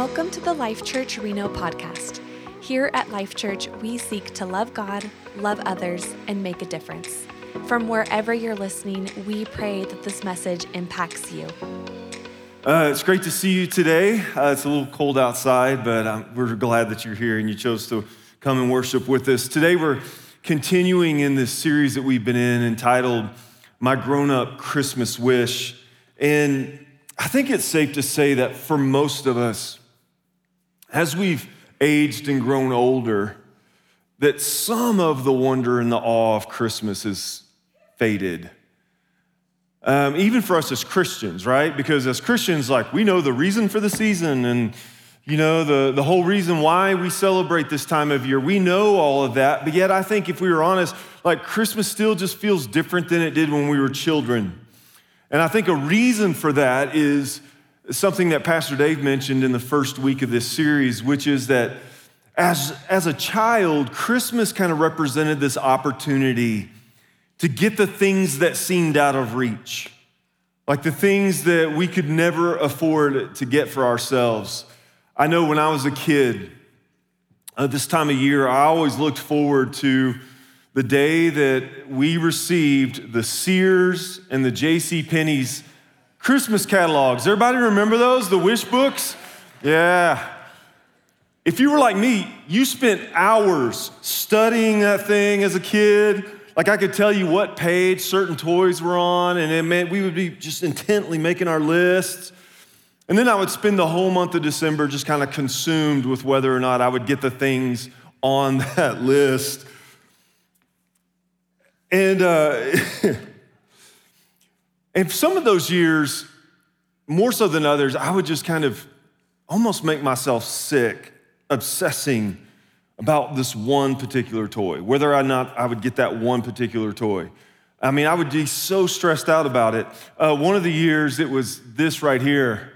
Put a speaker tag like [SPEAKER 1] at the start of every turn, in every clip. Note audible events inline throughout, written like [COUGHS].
[SPEAKER 1] Welcome to the Life Church Reno podcast. Here at Life Church, we seek to love God, love others, and make a difference. From wherever you're listening, we pray that this message impacts you.
[SPEAKER 2] Uh, it's great to see you today. Uh, it's a little cold outside, but um, we're glad that you're here and you chose to come and worship with us. Today, we're continuing in this series that we've been in entitled My Grown Up Christmas Wish. And I think it's safe to say that for most of us, as we've aged and grown older, that some of the wonder and the awe of Christmas has faded. Um, even for us as Christians, right? Because as Christians, like we know the reason for the season and you know the, the whole reason why we celebrate this time of year. We know all of that, but yet I think if we were honest, like Christmas still just feels different than it did when we were children. And I think a reason for that is something that Pastor Dave mentioned in the first week of this series, which is that as, as a child, Christmas kind of represented this opportunity to get the things that seemed out of reach, like the things that we could never afford to get for ourselves. I know when I was a kid, uh, this time of year, I always looked forward to the day that we received the Sears and the J.C. Penney's Christmas catalogs. Everybody remember those? The wish books? Yeah. If you were like me, you spent hours studying that thing as a kid. Like I could tell you what page certain toys were on, and it meant we would be just intently making our lists. And then I would spend the whole month of December just kind of consumed with whether or not I would get the things on [LAUGHS] that list. And uh, [LAUGHS] and some of those years, more so than others, I would just kind of almost make myself sick, obsessing about this one particular toy, whether or not I would get that one particular toy. I mean, I would be so stressed out about it. Uh, one of the years, it was this right here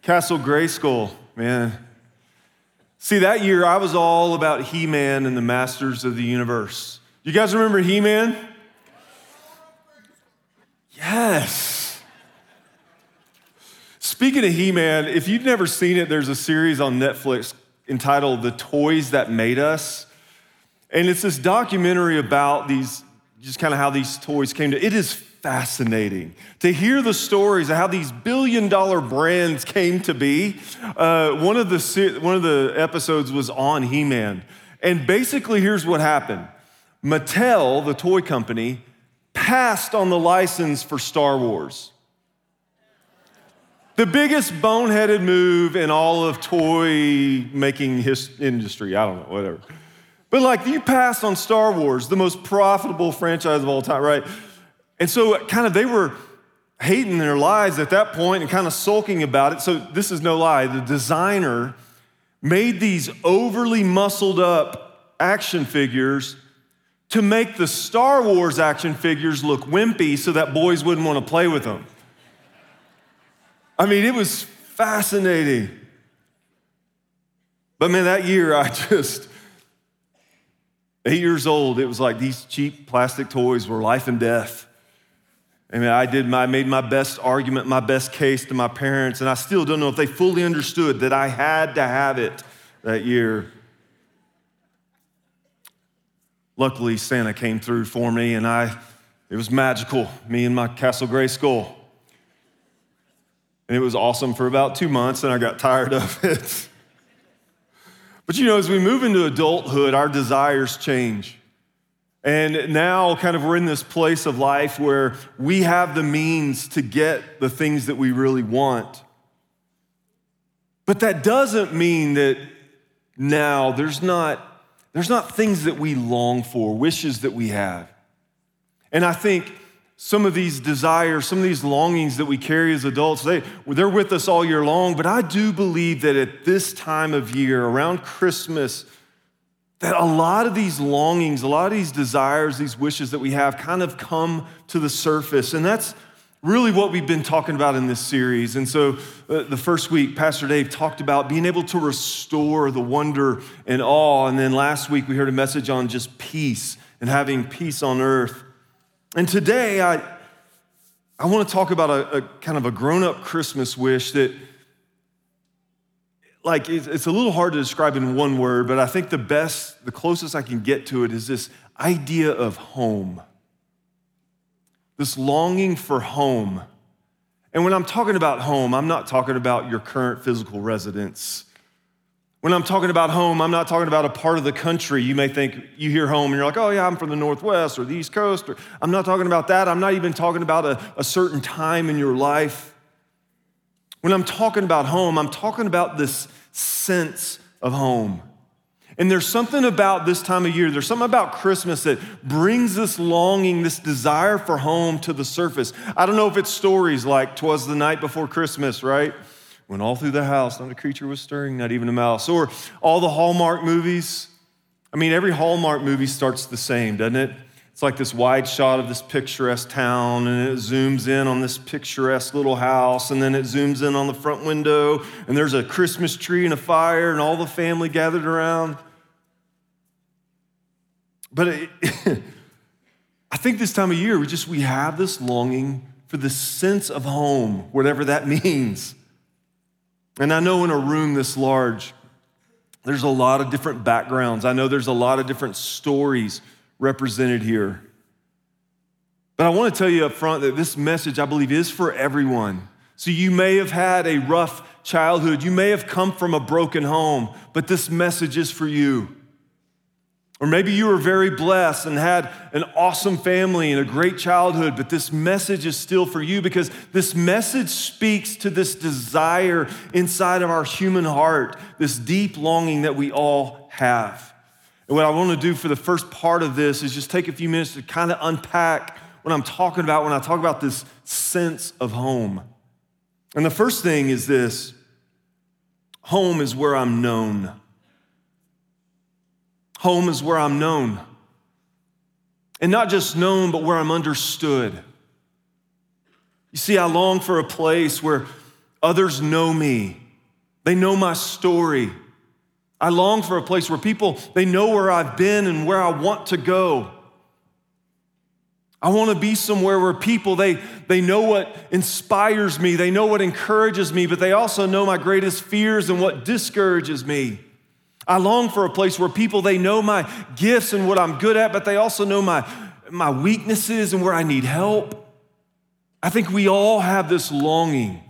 [SPEAKER 2] Castle Grayskull, man. See, that year I was all about He Man and the Masters of the Universe. You guys remember He Man? Yes. Speaking of He Man, if you've never seen it, there's a series on Netflix entitled The Toys That Made Us. And it's this documentary about these, just kind of how these toys came to. It is fascinating to hear the stories of how these billion dollar brands came to be. Uh, one, of the, one of the episodes was on He Man. And basically, here's what happened Mattel, the toy company, passed on the license for Star Wars. The biggest boneheaded move in all of toy making industry. I don't know, whatever. But like you passed on Star Wars, the most profitable franchise of all time, right? And so, kind of, they were hating their lives at that point and kind of sulking about it. So, this is no lie. The designer made these overly muscled up action figures to make the Star Wars action figures look wimpy so that boys wouldn't want to play with them. I mean, it was fascinating. But man, that year I [LAUGHS] just, eight years old, it was like these cheap plastic toys were life and death. I mean, I did my, I made my best argument, my best case to my parents, and I still don't know if they fully understood that I had to have it that year. Luckily, Santa came through for me, and I, it was magical, me and my Castle Grayskull. And it was awesome for about two months, and I got tired of [LAUGHS] it. but you know, as we move into adulthood, our desires change. And now, kind of, we're in this place of life where we have the means to get the things that we really want. But that doesn't mean that now there's not, there's not things that we long for, wishes that we have. And I think some of these desires, some of these longings that we carry as adults, they, they're with us all year long. But I do believe that at this time of year, around Christmas, that a lot of these longings, a lot of these desires, these wishes that we have kind of come to the surface. And that's really what we've been talking about in this series. And so uh, the first week, Pastor Dave talked about being able to restore the wonder and awe. And then last week, we heard a message on just peace and having peace on earth. And today, I, I want to talk about a, a kind of a grown up Christmas wish that, like, it's, it's a little hard to describe in one word, but I think the best, the closest I can get to it is this idea of home, this longing for home. And when I'm talking about home, I'm not talking about your current physical residence. When I'm talking about home, I'm not talking about a part of the country. You may think you hear home and you're like, oh, yeah, I'm from the Northwest or the East Coast. Or, I'm not talking about that. I'm not even talking about a, a certain time in your life. When I'm talking about home, I'm talking about this sense of home. And there's something about this time of year, there's something about Christmas that brings this longing, this desire for home to the surface. I don't know if it's stories like Twas the Night Before Christmas, right? Went all through the house, not a creature was stirring, not even a mouse. Or all the Hallmark movies. I mean, every Hallmark movie starts the same, doesn't it? It's like this wide shot of this picturesque town, and it zooms in on this picturesque little house, and then it zooms in on the front window, and there's a Christmas tree and a fire, and all the family gathered around. But it, [LAUGHS] I think this time of year, we just we have this longing for the sense of home, whatever that [LAUGHS] means. And I know in a room this large, there's a lot of different backgrounds. I know there's a lot of different stories represented here. But I want to tell you up front that this message, I believe, is for everyone. So you may have had a rough childhood, you may have come from a broken home, but this message is for you. Or maybe you were very blessed and had an awesome family and a great childhood, but this message is still for you because this message speaks to this desire inside of our human heart, this deep longing that we all have. And what I want to do for the first part of this is just take a few minutes to kind of unpack what I'm talking about when I talk about this sense of home. And the first thing is this home is where I'm known. Home is where I'm known. And not just known, but where I'm understood. You see, I long for a place where others know me, they know my story. I long for a place where people they know where I've been and where I want to go. I want to be somewhere where people they they know what inspires me, they know what encourages me, but they also know my greatest fears and what discourages me. I long for a place where people they know my gifts and what I'm good at, but they also know my, my weaknesses and where I need help. I think we all have this longing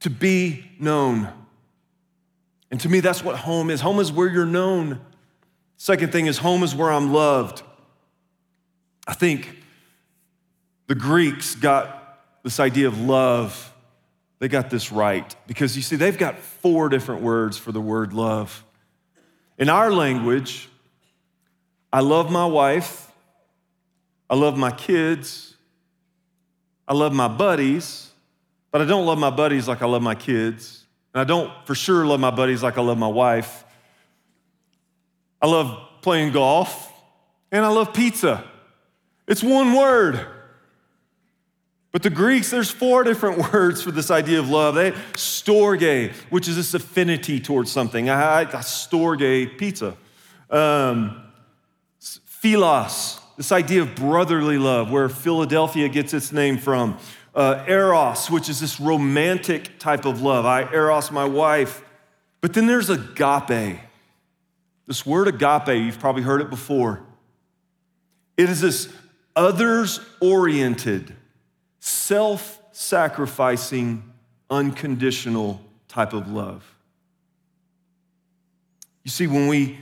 [SPEAKER 2] to be known. And to me, that's what home is. Home is where you're known. Second thing is, home is where I'm loved. I think the Greeks got this idea of love, they got this right. Because you see, they've got four different words for the word love. In our language, I love my wife, I love my kids, I love my buddies, but I don't love my buddies like I love my kids. And I don't for sure love my buddies like I love my wife. I love playing golf and I love pizza. It's one word. But the Greeks, there's four different [LAUGHS] words for this idea of love. They storge, which is this affinity towards something. I, I storge pizza. Um, philos, this idea of brotherly love, where Philadelphia gets its name from. Uh, eros, which is this romantic type of love. I eros my wife. But then there's agape. This word agape, you've probably heard it before. It is this others oriented self sacrificing, unconditional type of love. You see, when we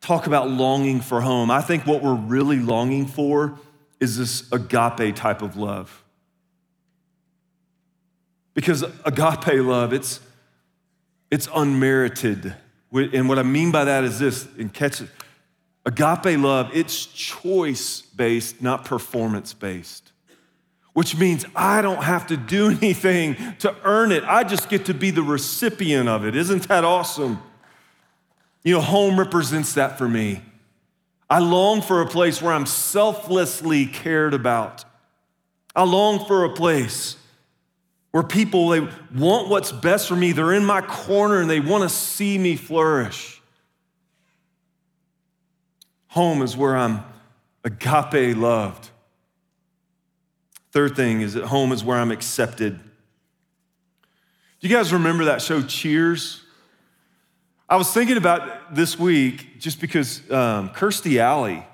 [SPEAKER 2] talk about longing for home, I think what we're really longing for is this agape type of love. Because agape love, it's, it's unmerited. And what I mean by that is this, and catch it. Agape love, it's choice based, not performance based which means I don't have to do [LAUGHS] anything to earn it. I just get to be the recipient of it. Isn't that awesome? You know, home represents that for me. I long for a place where I'm selflessly cared about. I long for a place where people they want what's best for me. They're in my corner and they want to see me flourish. Home is where I'm agape loved. Third thing is that home is where I'm accepted. Do you guys remember that show Cheers? I was thinking about this week just because um, Kirstie Alley,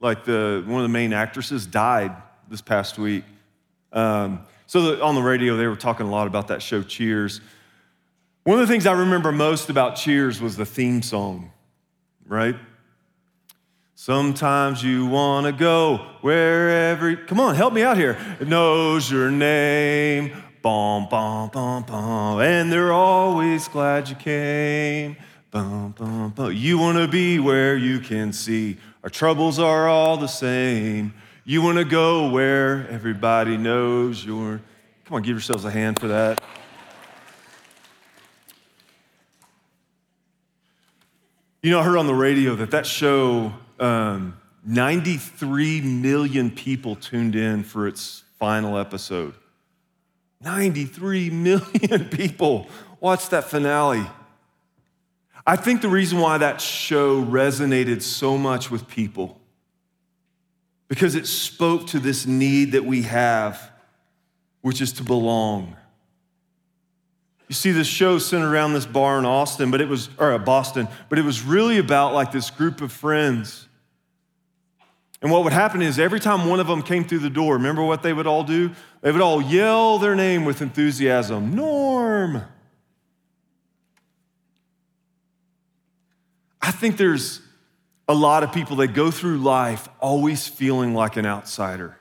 [SPEAKER 2] like the one of the main actresses, died this past week. Um, so the, on the radio, they were talking a lot about that show Cheers. One of the things I remember most about Cheers was the theme song, right? Sometimes you want to go wherever, come on, help me out here. It knows your name, bom, bom, bom, bom, and they're always glad you came. Bum, bum, bum. You want to be where you can see our troubles are all the same. You want to go where everybody knows you're. Come on, give yourselves a hand for that. You know, I heard on the radio that that show, um, 93 million people tuned in for its final episode. 93 [LAUGHS] million people watched that finale. I think the reason why that show resonated so much with people because it spoke to this need that we have, which is to belong. You see, this show centered around this bar in Austin, but it was, or uh, Boston, but it was really about like this group of friends. And what would happen is every time one of them came through the door, remember what they would all do? They would all yell their name with enthusiasm Norm. I think there's a lot of people that go through life always feeling like an outsider.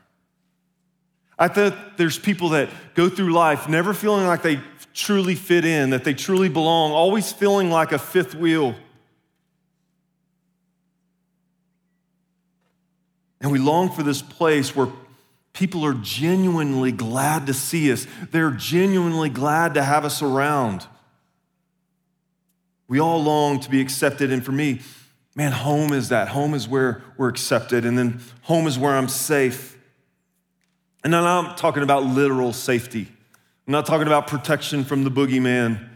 [SPEAKER 2] I think there's people that go through life never feeling like they truly fit in, that they truly belong, always feeling like a fifth wheel. And we long for this place where people are genuinely glad to see us. They're genuinely glad to have us around. We all long to be accepted. And for me, man, home is that. Home is where we're accepted. And then home is where I'm safe. And I'm talking about literal safety. I'm not talking about protection from the boogeyman.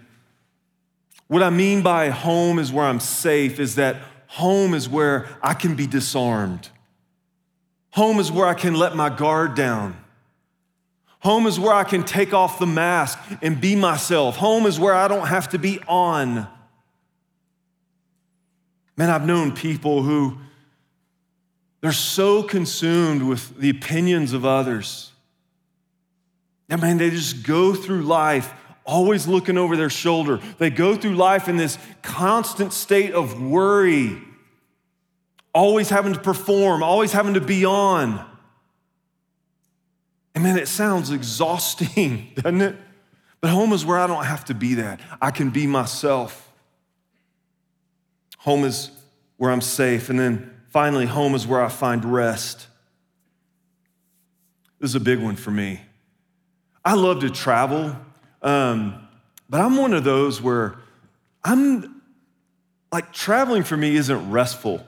[SPEAKER 2] What I mean by home is where I'm safe is that home is where I can be disarmed. Home is where I can let my guard down. Home is where I can take off the mask and be myself. Home is where I don't have to be on. Man, I've known people who they're so consumed with the opinions of others. And man, they just go through life always looking over their shoulder. They go through life in this constant state of worry, always having to perform, always having to be on. And man, it sounds exhausting, [LAUGHS] doesn't it? But home is where I don't have to be that. I can be myself. Home is where I'm safe. And then finally, home is where I find rest. This is a big one for me. I love to travel, um, but I'm one of those where I'm like traveling for me isn't restful.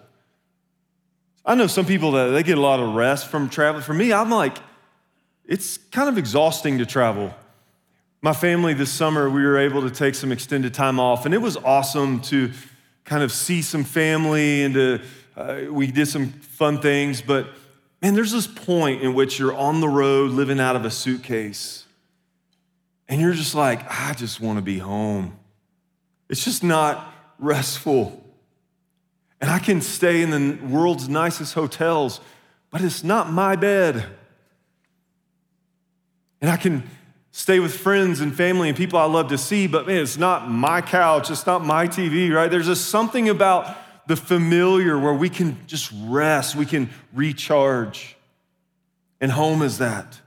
[SPEAKER 2] I know some people that they get a lot of rest from traveling. For me, I'm like, it's kind of exhausting to travel. My family this summer, we were able to take some extended time off, and it was awesome to kind of see some family and to, uh, we did some fun things. But man, there's this point in which you're on the road living out of a suitcase and you're just like, I just want to be home. It's just not restful. And I can stay in the world's nicest hotels, but it's not my bed. And I can stay with friends and family and people I love to see, but man, it's not my couch, it's not my TV, right? There's just something about the familiar where we can just rest, we can recharge. And home is that.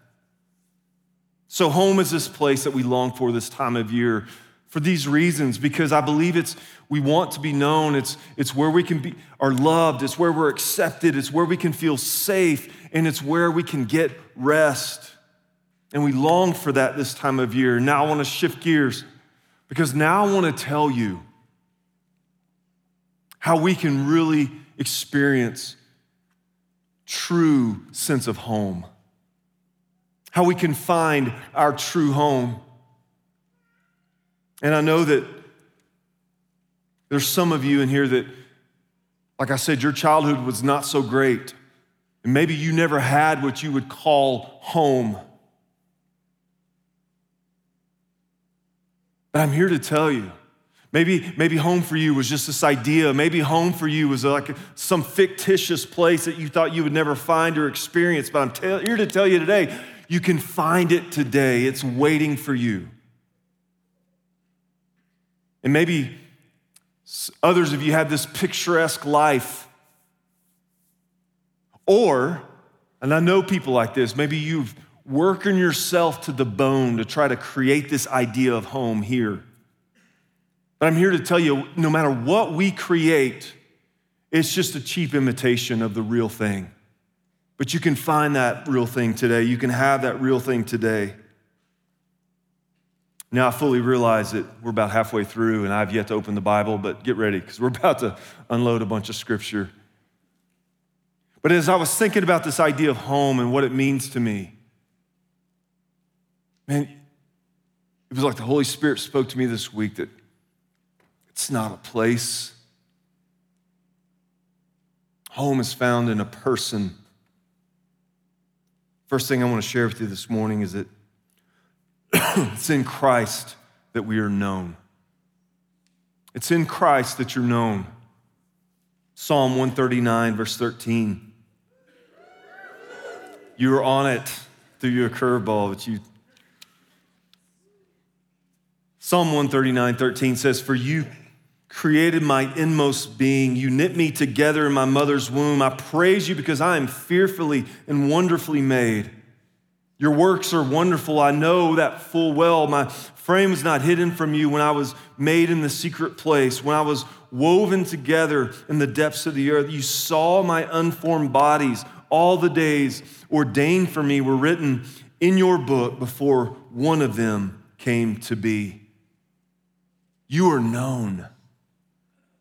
[SPEAKER 2] So, home is this place that we long for this time of year for these reasons, because I believe it's we want to be known. It's, it's where we can be are loved, it's where we're accepted, it's where we can feel safe, and it's where we can get rest. And we long for that this time of year. Now I want to shift gears because now I want to tell you how we can really experience true sense of home. How we can find our true home. And I know that there's some of you in here that, like I said, your childhood was not so great. And maybe you never had what you would call home. But I'm here to tell you Maybe, maybe home for you was just this idea. Maybe home for you was like some fictitious place that you thought you would never find or experience. But I'm tell, here to tell you today, you can find it today. It's waiting for you. And maybe others of you had this picturesque life. Or, and I know people like this, maybe you've working yourself to the bone to try to create this idea of home here. But I'm here to tell you no matter what we create, it's just a cheap imitation of the real thing. But you can find that real thing today. You can have that real thing today. Now, I fully realize that we're about halfway through and I've yet to open the Bible, but get ready because we're about to unload a bunch of scripture. But as I was thinking about this idea of home and what it means to me, man, it was like the Holy Spirit spoke to me this week that it's not a place. Home is found in a person. First thing I want to share with you this morning is that [COUGHS] it's in Christ that we are known. It's in Christ that you're known. Psalm 139, verse 13. You were on it through your curveball, but you. Psalm 139, 13 says, For you created my inmost being. You knit me together in my mother's womb. I praise you because I am fearfully and wonderfully made. Your works are wonderful. I know that full well. My frame was not hidden from you when I was made in the secret place, when I was woven together in the depths of the earth. You saw my unformed bodies. All the days ordained for me were written in your book before one of them came to be. You are known.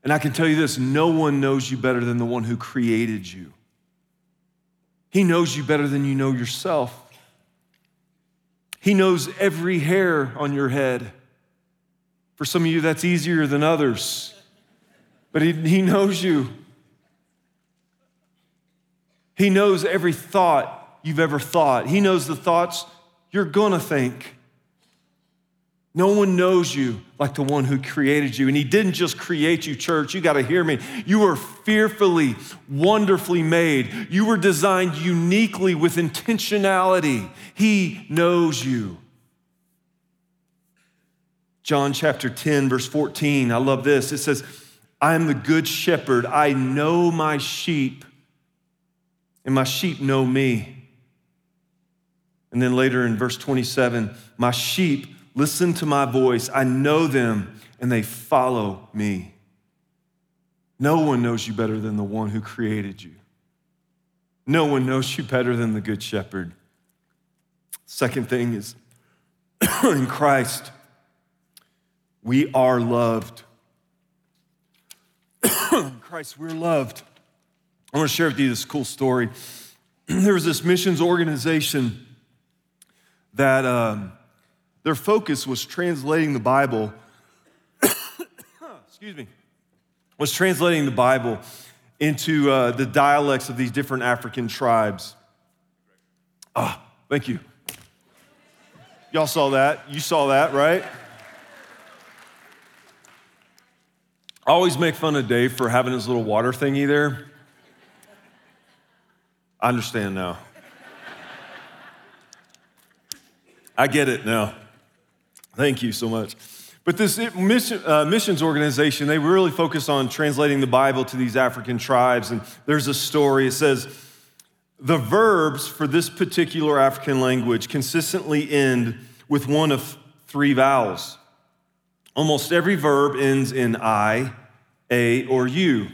[SPEAKER 2] And I can tell you this no one knows you better than the one who created you. He knows you better than you know yourself. He knows every hair on your head. For some of you, that's easier than others, but He, he knows you. He knows every thought you've ever thought, He knows the thoughts you're gonna think. No one knows you like the one who created you. And he didn't just create you, church. You got to hear me. You were fearfully, wonderfully made. You were designed uniquely with intentionality. He knows you. John chapter 10, verse 14. I love this. It says, I am the good shepherd. I know my sheep, and my sheep know me. And then later in verse 27, my sheep Listen to my voice. I know them and they follow me. No one knows you better than the one who created you. No one knows you better than the Good Shepherd. Second thing is [CLEARS THROAT] in Christ, we are loved. [CLEARS THROAT] Christ, we're loved. I want to share with you this cool story. [CLEARS THROAT] there was this missions organization that. Um, their focus was translating the Bible, [COUGHS] excuse me, was translating the Bible into uh, the dialects of these different African tribes. Ah, oh, thank you. Y'all saw that? You saw that, right? I always make fun of Dave for having his little water thingy there. I understand now. I get it now. Thank you so much. But this mission, uh, missions organization, they really focus on translating the Bible to these African tribes. And there's a story. It says, the verbs for this particular African language consistently end with one of three vowels. Almost every verb ends in I, A, or U.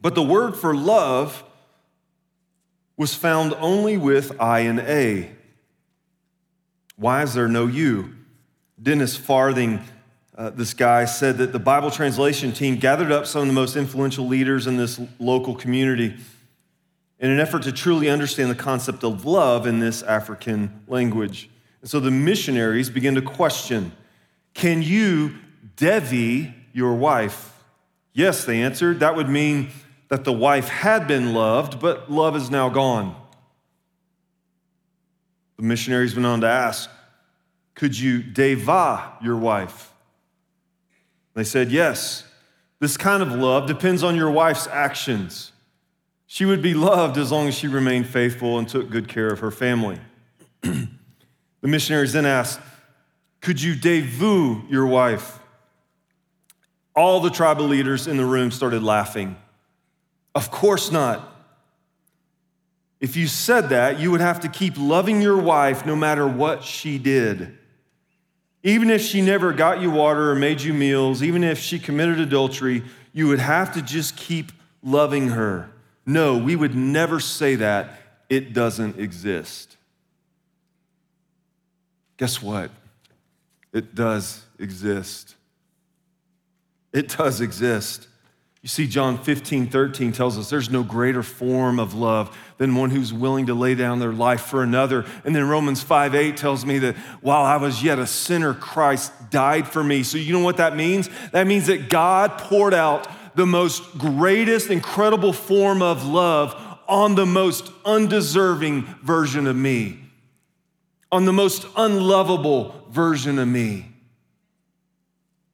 [SPEAKER 2] But the word for love was found only with I and A. Why is there no U? Dennis Farthing, uh, this guy, said that the Bible translation team gathered up some of the most influential leaders in this local community in an effort to truly understand the concept of love in this African language. And so the missionaries began to question Can you devi your wife? Yes, they answered. That would mean that the wife had been loved, but love is now gone. The missionaries went on to ask, Could you deva your wife? They said, Yes. This kind of love depends on your wife's actions. She would be loved as long as she remained faithful and took good care of her family. [CLEARS THROAT] the missionaries then asked, Could you devu your wife? All the tribal leaders in the room started laughing. Of course not. If you said that, you would have to keep loving your wife no matter what she did. Even if she never got you water or made you meals, even if she committed adultery, you would have to just keep loving her. No, we would never say that. It doesn't exist. Guess what? It does exist. It does exist. You see, John 15, 13 tells us there's no greater form of love than one who's willing to lay down their life for another. And then Romans 5, 8 tells me that while I was yet a sinner, Christ died for me. So you know what that means? That means that God poured out the most greatest, incredible form of love on the most undeserving version of me, on the most unlovable version of me.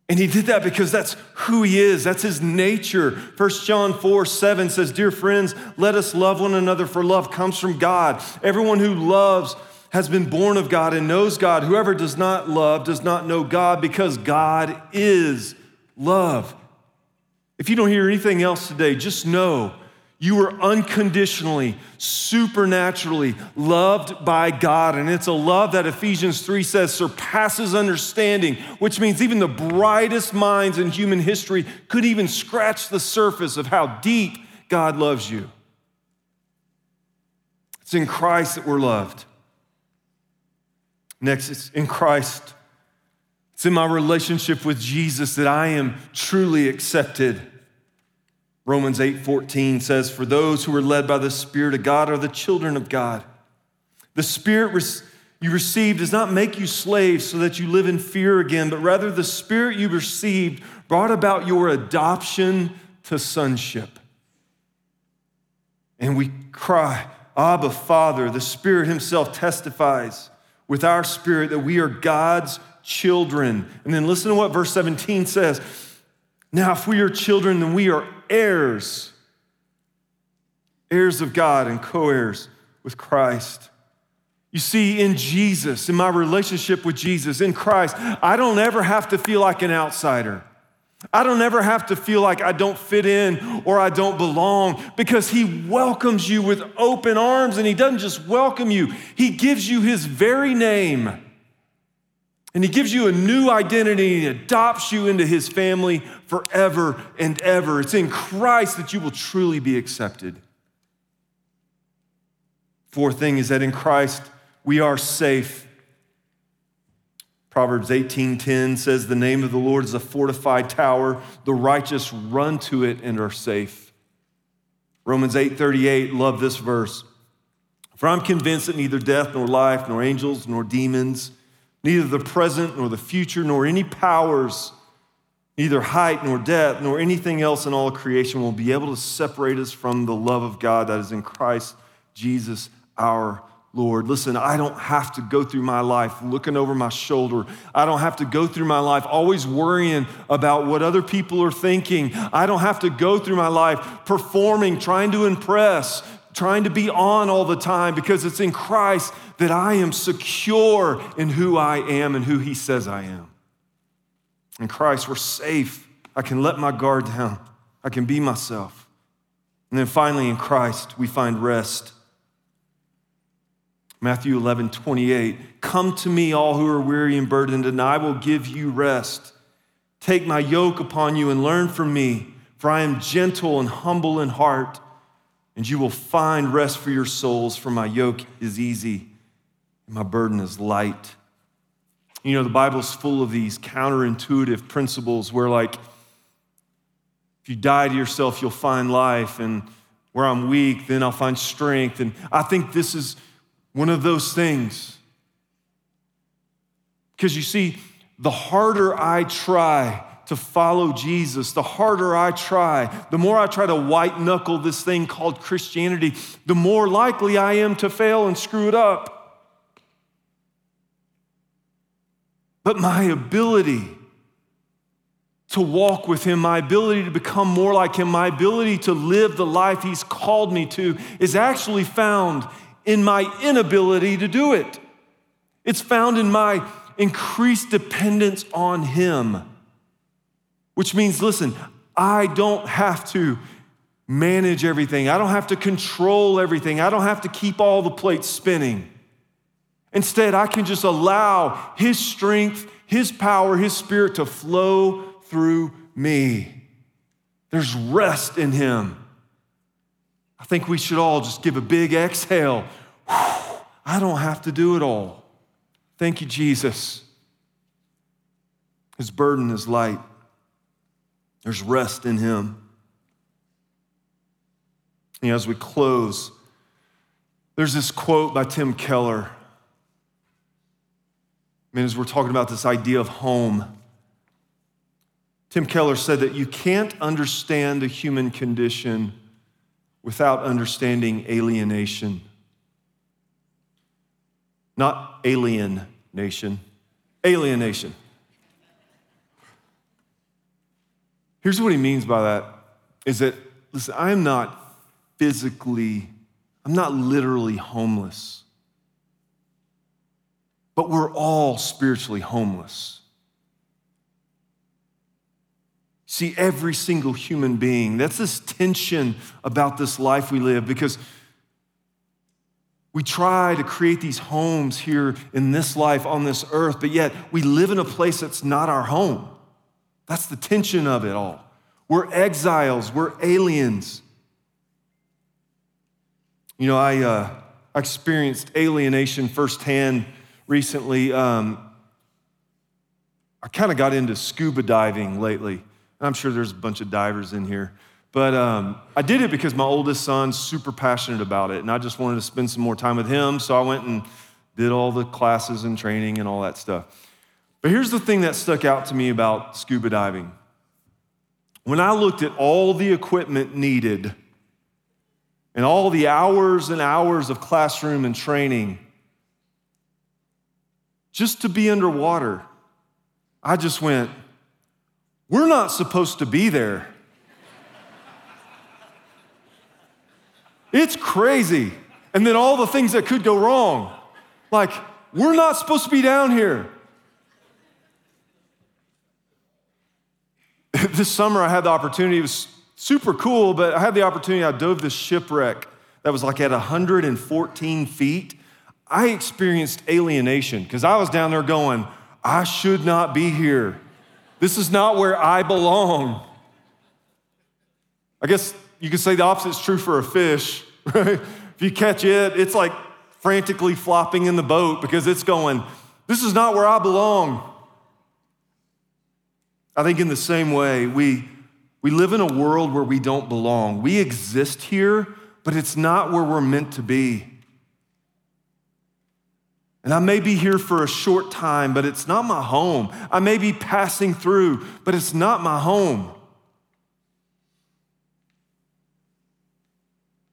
[SPEAKER 2] And he did that because that's who he is. That's his nature. 1 John 4 7 says, Dear friends, let us love one another, for love comes from God. Everyone who loves has been born of God and knows God. Whoever does not love does not know God because God is love. If you don't hear anything else today, just know you are unconditionally, supernaturally loved by God. And it's a love that Ephesians 3 says surpasses understanding, which means even the brightest minds in human history could even scratch the surface of how deep God loves you. It's in Christ that we're loved. Next, it's in Christ. It's in my relationship with Jesus that I am truly accepted. Romans 8:14 says, "For those who are led by the Spirit of God are the children of God." The Spirit you received does not make you slaves so that you live in fear again, but rather the Spirit you received brought about your adoption to sonship. And we cry, Abba, Father. The Spirit Himself testifies with our spirit that we are God's children. And then listen to what verse 17 says. Now, if we are children, then we are heirs, heirs of God and co heirs with Christ. You see, in Jesus, in my relationship with Jesus, in Christ, I don't ever have to feel like an outsider. I don't ever have to feel like I don't fit in or I don't belong because He welcomes you with open arms and He doesn't just welcome you, He gives you His very name. And he gives you a new identity and adopts you into his family forever and ever. It's in Christ that you will truly be accepted. Fourth thing is that in Christ we are safe. Proverbs 18:10 says the name of the Lord is a fortified tower, the righteous run to it and are safe. Romans 8:38 love this verse. For I'm convinced that neither death nor life nor angels nor demons neither the present nor the future, nor any powers, neither height nor depth, nor anything else in all creation will be able to separate us from the love of God that is in Christ Jesus our Lord. Listen, I don't have to go through my life looking over my shoulder. I don't have to go through my life always worrying about what other people are thinking. I don't have to go through my life performing, trying to impress, trying to be on all the time because it's in Christ that I am secure in who I am and who He says I am. In Christ, we're safe. I can let my guard down, I can be myself. And then finally, in Christ, we find rest. Matthew 11, 28. Come to me, all who are weary and burdened, and I will give you rest. Take my yoke upon you and learn from me, for I am gentle and humble in heart, and you will find rest for your souls, for my yoke is easy and my burden is light. You know, the Bible's full of these counterintuitive principles where, like, if you die to yourself, you'll find life, and where I'm weak, then I'll find strength. And I think this is one of those things. Because you see, the harder I try to follow Jesus, the harder I try, the more I try to white knuckle this thing called Christianity, the more likely I am to fail and screw it up. But my ability to walk with Him, my ability to become more like Him, my ability to live the life He's called me to is actually found in my inability to do it. It's found in my increased dependence on Him, which means, listen, I don't have to manage everything, I don't have to control everything, I don't have to keep all the plates spinning. Instead, I can just allow His strength, His power, His spirit to flow through me. There's rest in Him. I think we should all just give a big exhale. I don't have to do it all. Thank you, Jesus. His burden is light, there's rest in Him. And as we close, there's this quote by Tim Keller I mean, as we're talking about this idea of home, Tim Keller said that you can't understand the human condition without understanding alienation. Not alien nation, alienation. Here's what he means by that is that, listen, I am not physically, I'm not literally homeless but we're all spiritually homeless. See, every single human being, that's this tension about this life we live because we try to create these homes here in this life on this earth, but yet we live in a place that's not our home. That's the tension of it all. We're exiles, we're aliens. You know, I, uh, experienced alienation firsthand recently. Um, I kind of got into scuba diving lately. I'm sure there's a bunch of divers in here. But um, I did it because my oldest son's super passionate about it, and I just wanted to spend some more time with him. So I went and did all the classes and training and all that stuff. But here's the thing that stuck out to me about scuba diving. When I looked at all the equipment needed and all the hours and hours of classroom and training, just to be underwater. I just went, we're not supposed to be there. it's crazy. And then all the things that could go wrong. Like, we're not supposed to be down here. [LAUGHS] this summer, I had the opportunity, it was super cool, but I had the opportunity, I dove this shipwreck that was like at 114 feet. I experienced alienation because I was down there going, I should not be here. This is not where I belong. I guess you could say the opposite is true for a fish, [LAUGHS] right? If you catch it, it's like frantically flopping in the boat because it's going, This is not where I belong. I think in the same way, we, we live in a world where we don't belong. We exist here, but it's not where we're meant to be. And I may be here for a short time, but it's not my home. I may be passing through, but it's not my home.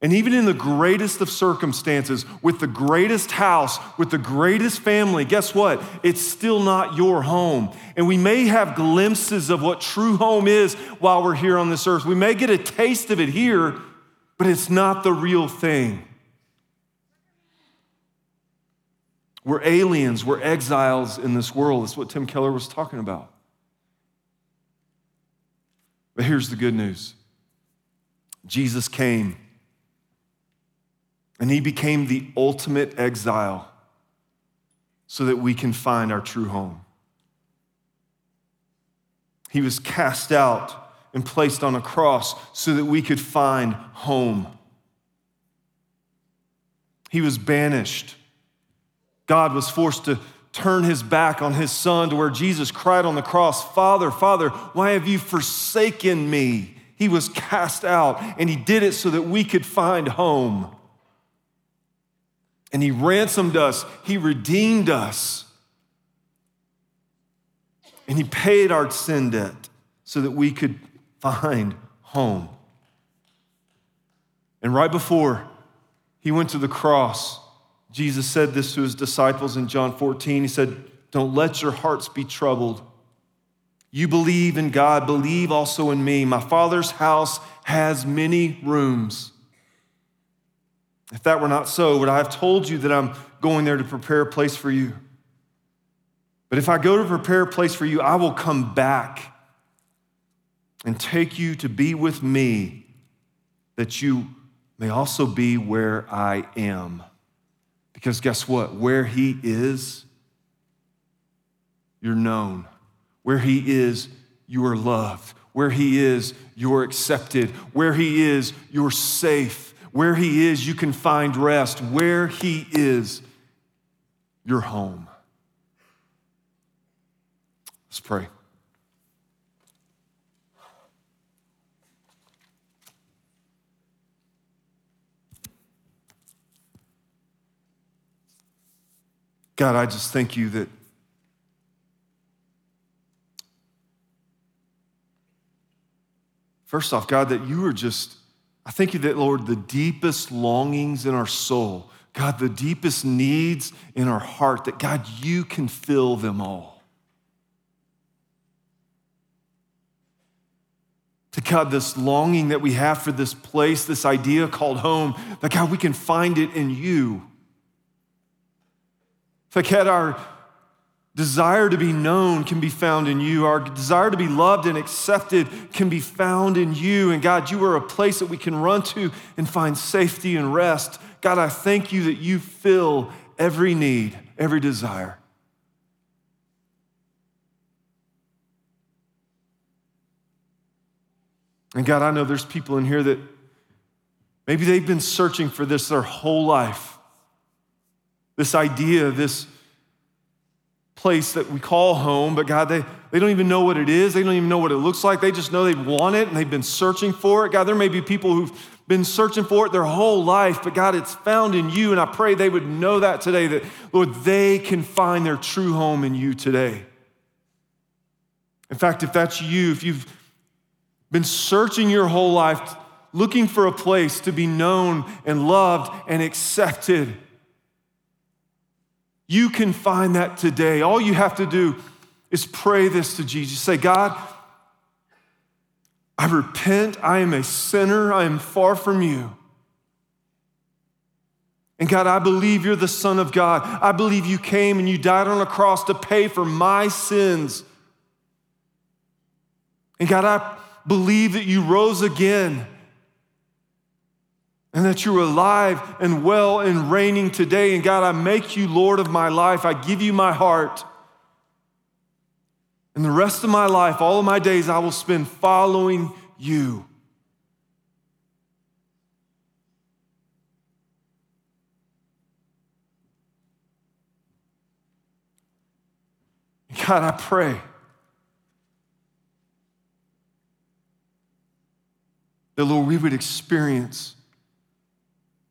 [SPEAKER 2] And even in the greatest of circumstances, with the greatest house, with the greatest family, guess what? It's still not your home. And we may have glimpses of what true home is while we're here on this earth. We may get a taste of it here, but it's not the real thing. We're aliens, we're exiles in this world. That's what Tim Keller was talking about. But here's the good news Jesus came, and he became the ultimate exile so that we can find our true home. He was cast out and placed on a cross so that we could find home. He was banished God was forced to turn his back on his son to where Jesus cried on the cross, Father, Father, why have you forsaken me? He was cast out, and he did it so that we could find home. And he ransomed us, he redeemed us, and he paid our sin debt. so that we could find home. And right before he went to the cross, Jesus said this to his disciples in John 14. He said, Don't let your hearts be troubled. You believe in God, believe also in me. My Father's house has many rooms. If that were not so, would I have told you that I'm going there to prepare a place for you? But if I go to prepare a place for you, I will come back and take you to be with me, that you may also be where I am. Because guess what? Where He is, you're known. Where He is, you are loved. Where He is, you're accepted. Where He is, you're safe. Where He is, you can find rest. Where He is, you're home. Let's pray. God, I just thank you that First off, God, that you are just, I thank you that, Lord, the deepest longings in our soul, God, the deepest needs in our heart, that God, you can fill them all. to God, this longing that we have for this place, this idea called home, that God, we can find it in you. That God, our desire to be known can be found in you. Our desire to be loved and accepted can be found in you. And God, you are a place that we can run to and find safety and rest. God, I thank you that you fill every need, every desire. And God, I know there's people in here that maybe they've been searching for this their whole life. This idea, this place that we call home, but God, they, they don't even know what it is. They don't even know what it looks like. They just know they want it and they've been searching for it. God, there may be people who've been searching for it their whole life, but God, it's found in you. And I pray they would know that today, that, Lord, they can find their true home in you today. In fact, if that's you, if you've been searching your whole life, looking for a place to be known and loved and accepted, you can find that today. All you have to do is pray this to Jesus. Say, God, I repent. I am a sinner. I am far from you. And God, I believe you're the Son of God. I believe you came and you died on a cross to pay for my sins. And God, I believe that you rose again and that you're alive and well and reigning today. And God, I make you Lord of my life. I give you my heart. And the rest of my life, all of my days, I will spend following you. God, I pray that, Lord, we would experience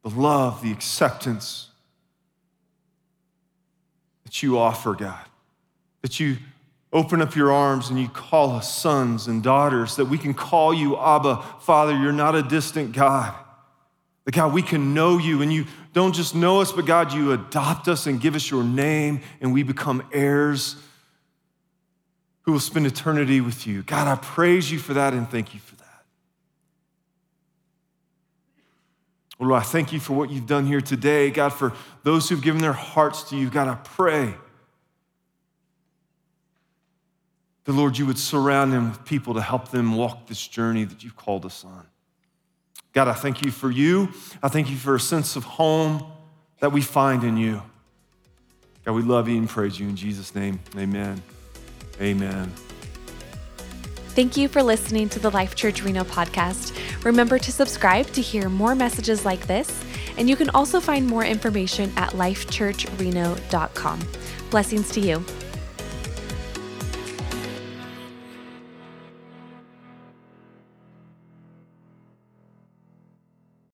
[SPEAKER 2] the love, the acceptance that you offer, God. That you open up your arms and you call us sons and daughters, that we can call you Abba, Father. You're not a distant God. That God, we can know you and you don't just know us, but God, you adopt us and give us your name and we become heirs who will spend eternity with you. God, I praise you for that and thank you for that. Lord, I thank you for what you've done here today. God, for those who've given their hearts to you, God, I pray the Lord, you would surround them with people to help them walk this journey that you've called us on. God, I thank you for you. I thank you for a sense of home that we find in you. God, we love you and praise you in Jesus' name. Amen. Amen.
[SPEAKER 1] Thank you for listening to the Life Church Reno podcast. Remember to subscribe to hear more messages like this, and you can also find more information at lifechurchreno.com. Blessings to you.